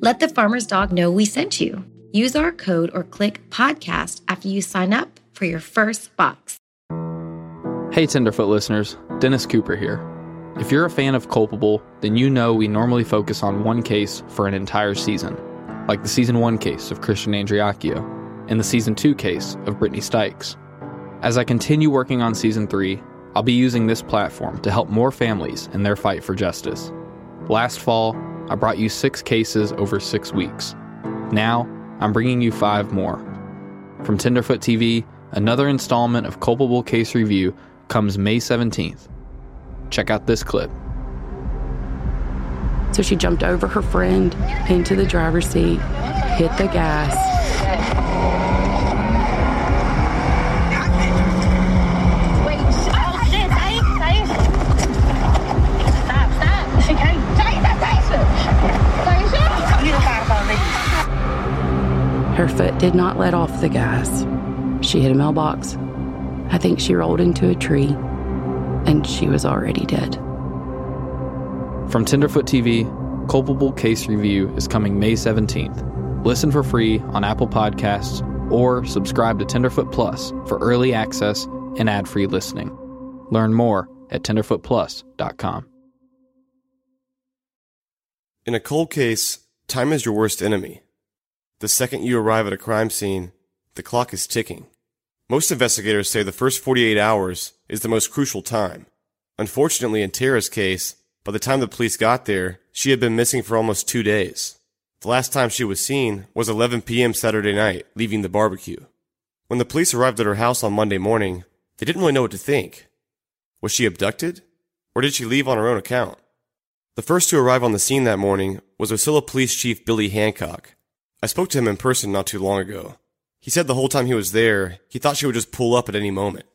Let the farmer's dog know we sent you. Use our code or click podcast after you sign up for your first box. Hey, Tenderfoot listeners, Dennis Cooper here. If you're a fan of Culpable, then you know we normally focus on one case for an entire season, like the season one case of Christian Andreacchio and the season two case of Brittany Stykes. As I continue working on season three, I'll be using this platform to help more families in their fight for justice. Last fall, I brought you six cases over six weeks. Now, I'm bringing you five more. From Tenderfoot TV, another installment of Culpable Case Review comes May 17th. Check out this clip. So she jumped over her friend into the driver's seat, hit the gas, Her foot did not let off the gas. She hit a mailbox. I think she rolled into a tree, and she was already dead. From Tenderfoot TV, Culpable Case Review is coming May 17th. Listen for free on Apple Podcasts or subscribe to Tenderfoot Plus for early access and ad free listening. Learn more at tenderfootplus.com. In a cold case, time is your worst enemy. The second you arrive at a crime scene, the clock is ticking. Most investigators say the first 48 hours is the most crucial time. Unfortunately, in Tara's case, by the time the police got there, she had been missing for almost two days. The last time she was seen was 11 p.m. Saturday night, leaving the barbecue. When the police arrived at her house on Monday morning, they didn't really know what to think. Was she abducted? Or did she leave on her own account? The first to arrive on the scene that morning was Ocilla Police Chief Billy Hancock. I spoke to him in person not too long ago. He said the whole time he was there, he thought she would just pull up at any moment.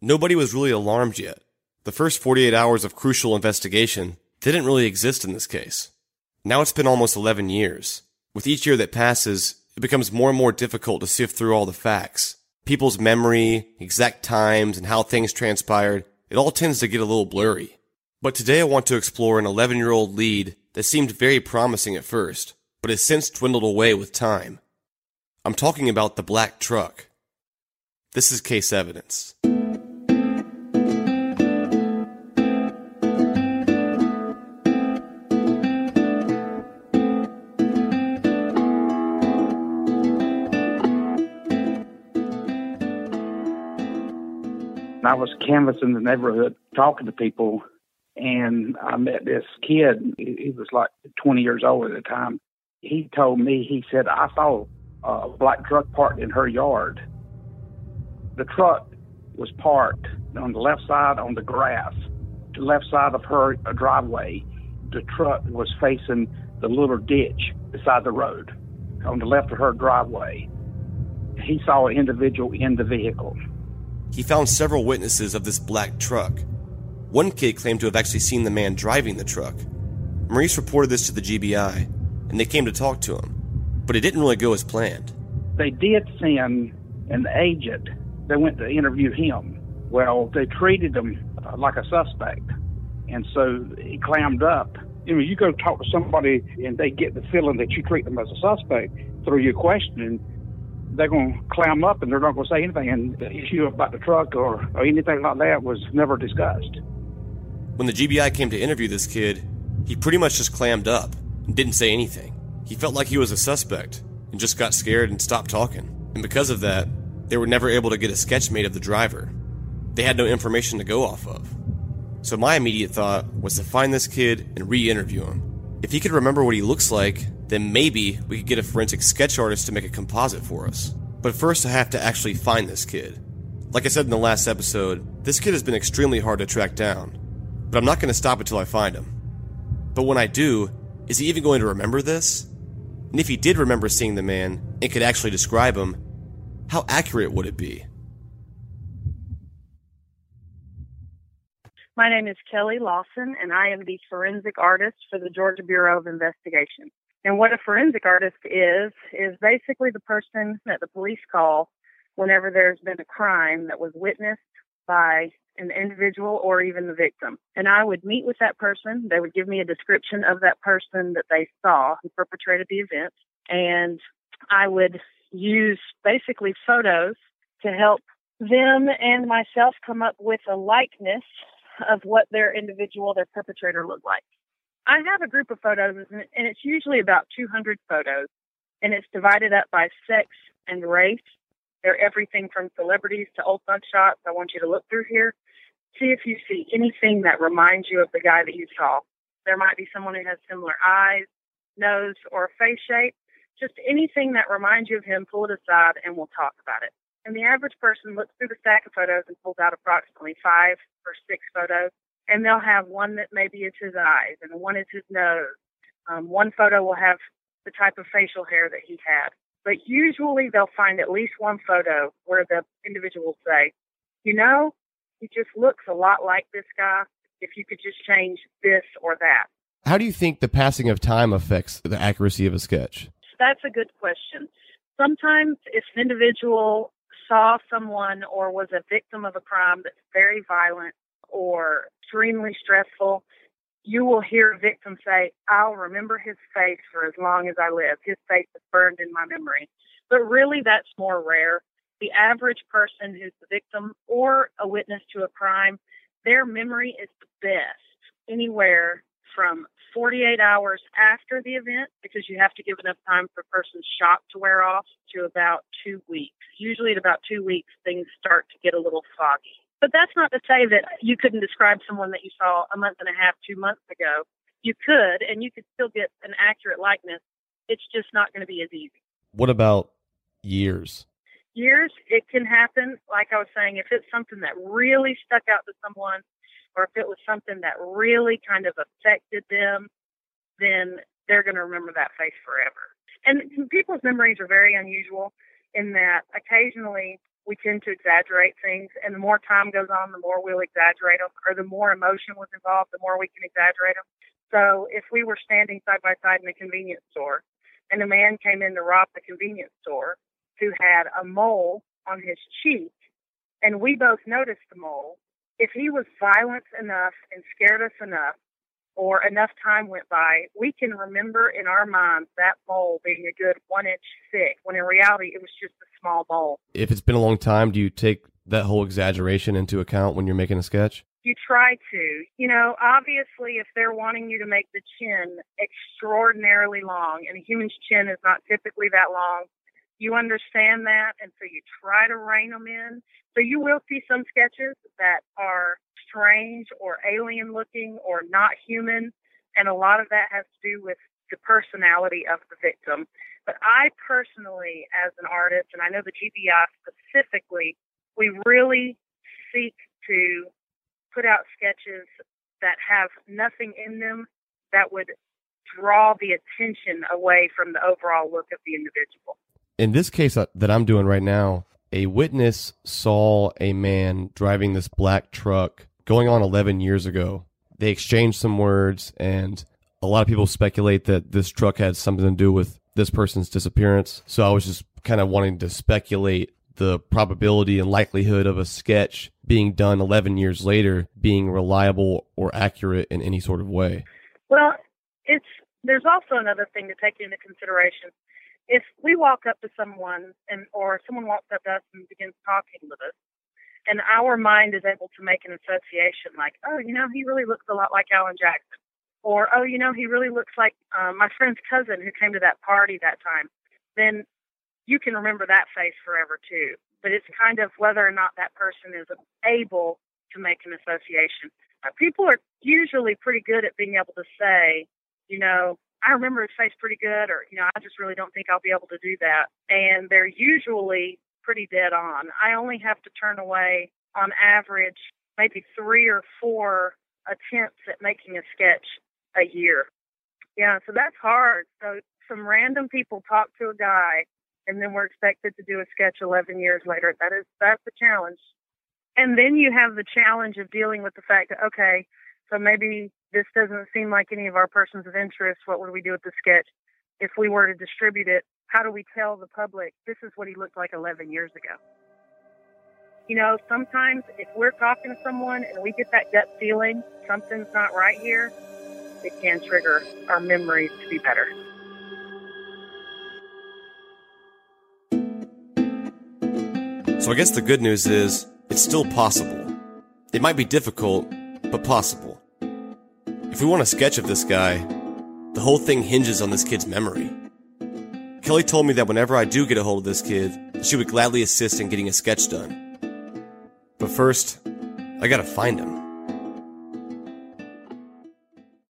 Nobody was really alarmed yet. The first 48 hours of crucial investigation didn't really exist in this case. Now it's been almost 11 years. With each year that passes, it becomes more and more difficult to sift through all the facts. People's memory, exact times, and how things transpired, it all tends to get a little blurry. But today I want to explore an 11 year old lead that seemed very promising at first but has since dwindled away with time. I'm talking about the black truck. This is case evidence. I was canvassing the neighborhood, talking to people, and I met this kid. He was like 20 years old at the time he told me, he said, I saw a black truck parked in her yard. The truck was parked on the left side on the grass, the left side of her driveway. The truck was facing the little ditch beside the road on the left of her driveway. He saw an individual in the vehicle. He found several witnesses of this black truck. One kid claimed to have actually seen the man driving the truck. Maurice reported this to the GBI, and they came to talk to him. But it didn't really go as planned. They did send an agent. They went to interview him. Well, they treated him uh, like a suspect. And so he clammed up. You know, you go talk to somebody and they get the feeling that you treat them as a suspect through your questioning, they're going to clam up and they're not going to say anything. And the issue about the truck or, or anything like that was never discussed. When the GBI came to interview this kid, he pretty much just clammed up and didn't say anything. He felt like he was a suspect and just got scared and stopped talking. And because of that, they were never able to get a sketch made of the driver. They had no information to go off of. So my immediate thought was to find this kid and re interview him. If he could remember what he looks like, then maybe we could get a forensic sketch artist to make a composite for us. But first, I have to actually find this kid. Like I said in the last episode, this kid has been extremely hard to track down. But I'm not going to stop until I find him. But when I do, is he even going to remember this? And if he did remember seeing the man and could actually describe him, how accurate would it be? My name is Kelly Lawson, and I am the forensic artist for the Georgia Bureau of Investigation. And what a forensic artist is, is basically the person that the police call whenever there's been a crime that was witnessed by an individual or even the victim. And I would meet with that person. They would give me a description of that person that they saw who perpetrated the event. And I would use basically photos to help them and myself come up with a likeness of what their individual, their perpetrator looked like. I have a group of photos, and it's usually about 200 photos, and it's divided up by sex and race. They're everything from celebrities to old gunshots. I want you to look through here, see if you see anything that reminds you of the guy that you saw. There might be someone who has similar eyes, nose, or face shape. Just anything that reminds you of him, pull it aside, and we'll talk about it. And the average person looks through the stack of photos and pulls out approximately five or six photos. And they'll have one that maybe is his eyes, and one is his nose. Um, one photo will have the type of facial hair that he had. But usually they'll find at least one photo where the individual will say, you know, he just looks a lot like this guy. If you could just change this or that. How do you think the passing of time affects the accuracy of a sketch? That's a good question. Sometimes if an individual saw someone or was a victim of a crime that's very violent or extremely stressful, you will hear a victim say, I'll remember his face for as long as I live. His face is burned in my memory. But really, that's more rare. The average person who's the victim or a witness to a crime, their memory is the best anywhere from 48 hours after the event because you have to give enough time for a person's shock to wear off to about two weeks. Usually, at about two weeks, things start to get a little foggy. But that's not to say that you couldn't describe someone that you saw a month and a half, two months ago. You could, and you could still get an accurate likeness. It's just not going to be as easy. What about years? Years, it can happen. Like I was saying, if it's something that really stuck out to someone, or if it was something that really kind of affected them, then they're going to remember that face forever. And people's memories are very unusual in that occasionally we tend to exaggerate things, and the more time goes on, the more we'll exaggerate them, or the more emotion was involved, the more we can exaggerate them. So if we were standing side by side in a convenience store, and a man came in to rob the convenience store who had a mole on his cheek, and we both noticed the mole, if he was violent enough and scared us enough, or enough time went by, we can remember in our minds that bowl being a good one inch thick, when in reality it was just a small bowl. If it's been a long time, do you take that whole exaggeration into account when you're making a sketch? You try to. You know, obviously, if they're wanting you to make the chin extraordinarily long, and a human's chin is not typically that long, you understand that, and so you try to rein them in. So you will see some sketches that are strange or alien looking or not human, and a lot of that has to do with the personality of the victim. But I personally, as an artist, and I know the GBI specifically, we really seek to put out sketches that have nothing in them that would draw the attention away from the overall look of the individual in this case uh, that I'm doing right now, a witness saw a man driving this black truck going on 11 years ago. They exchanged some words, and a lot of people speculate that this truck had something to do with this person's disappearance. So I was just kind of wanting to speculate the probability and likelihood of a sketch being done 11 years later being reliable or accurate in any sort of way. Well, it's there's also another thing to take into consideration if we walk up to someone and or someone walks up to us and begins talking with us and our mind is able to make an association like oh you know he really looks a lot like alan jackson or oh you know he really looks like um, my friend's cousin who came to that party that time then you can remember that face forever too. But it's kind of whether or not that person is able to make an association. Uh, people are usually pretty good at being able to say, you know, I remember his face pretty good, or, you know, I just really don't think I'll be able to do that. And they're usually pretty dead on. I only have to turn away, on average, maybe three or four attempts at making a sketch a year. Yeah, so that's hard. So some random people talk to a guy and then we're expected to do a sketch 11 years later. That is that's a challenge. And then you have the challenge of dealing with the fact that okay, so maybe this doesn't seem like any of our persons of interest. What would we do with the sketch? If we were to distribute it, how do we tell the public this is what he looked like 11 years ago? You know, sometimes if we're talking to someone and we get that gut feeling something's not right here, it can trigger our memories to be better. So I guess the good news is it's still possible. It might be difficult, but possible. If we want a sketch of this guy, the whole thing hinges on this kid's memory. Kelly told me that whenever I do get a hold of this kid, she would gladly assist in getting a sketch done. But first, I gotta find him.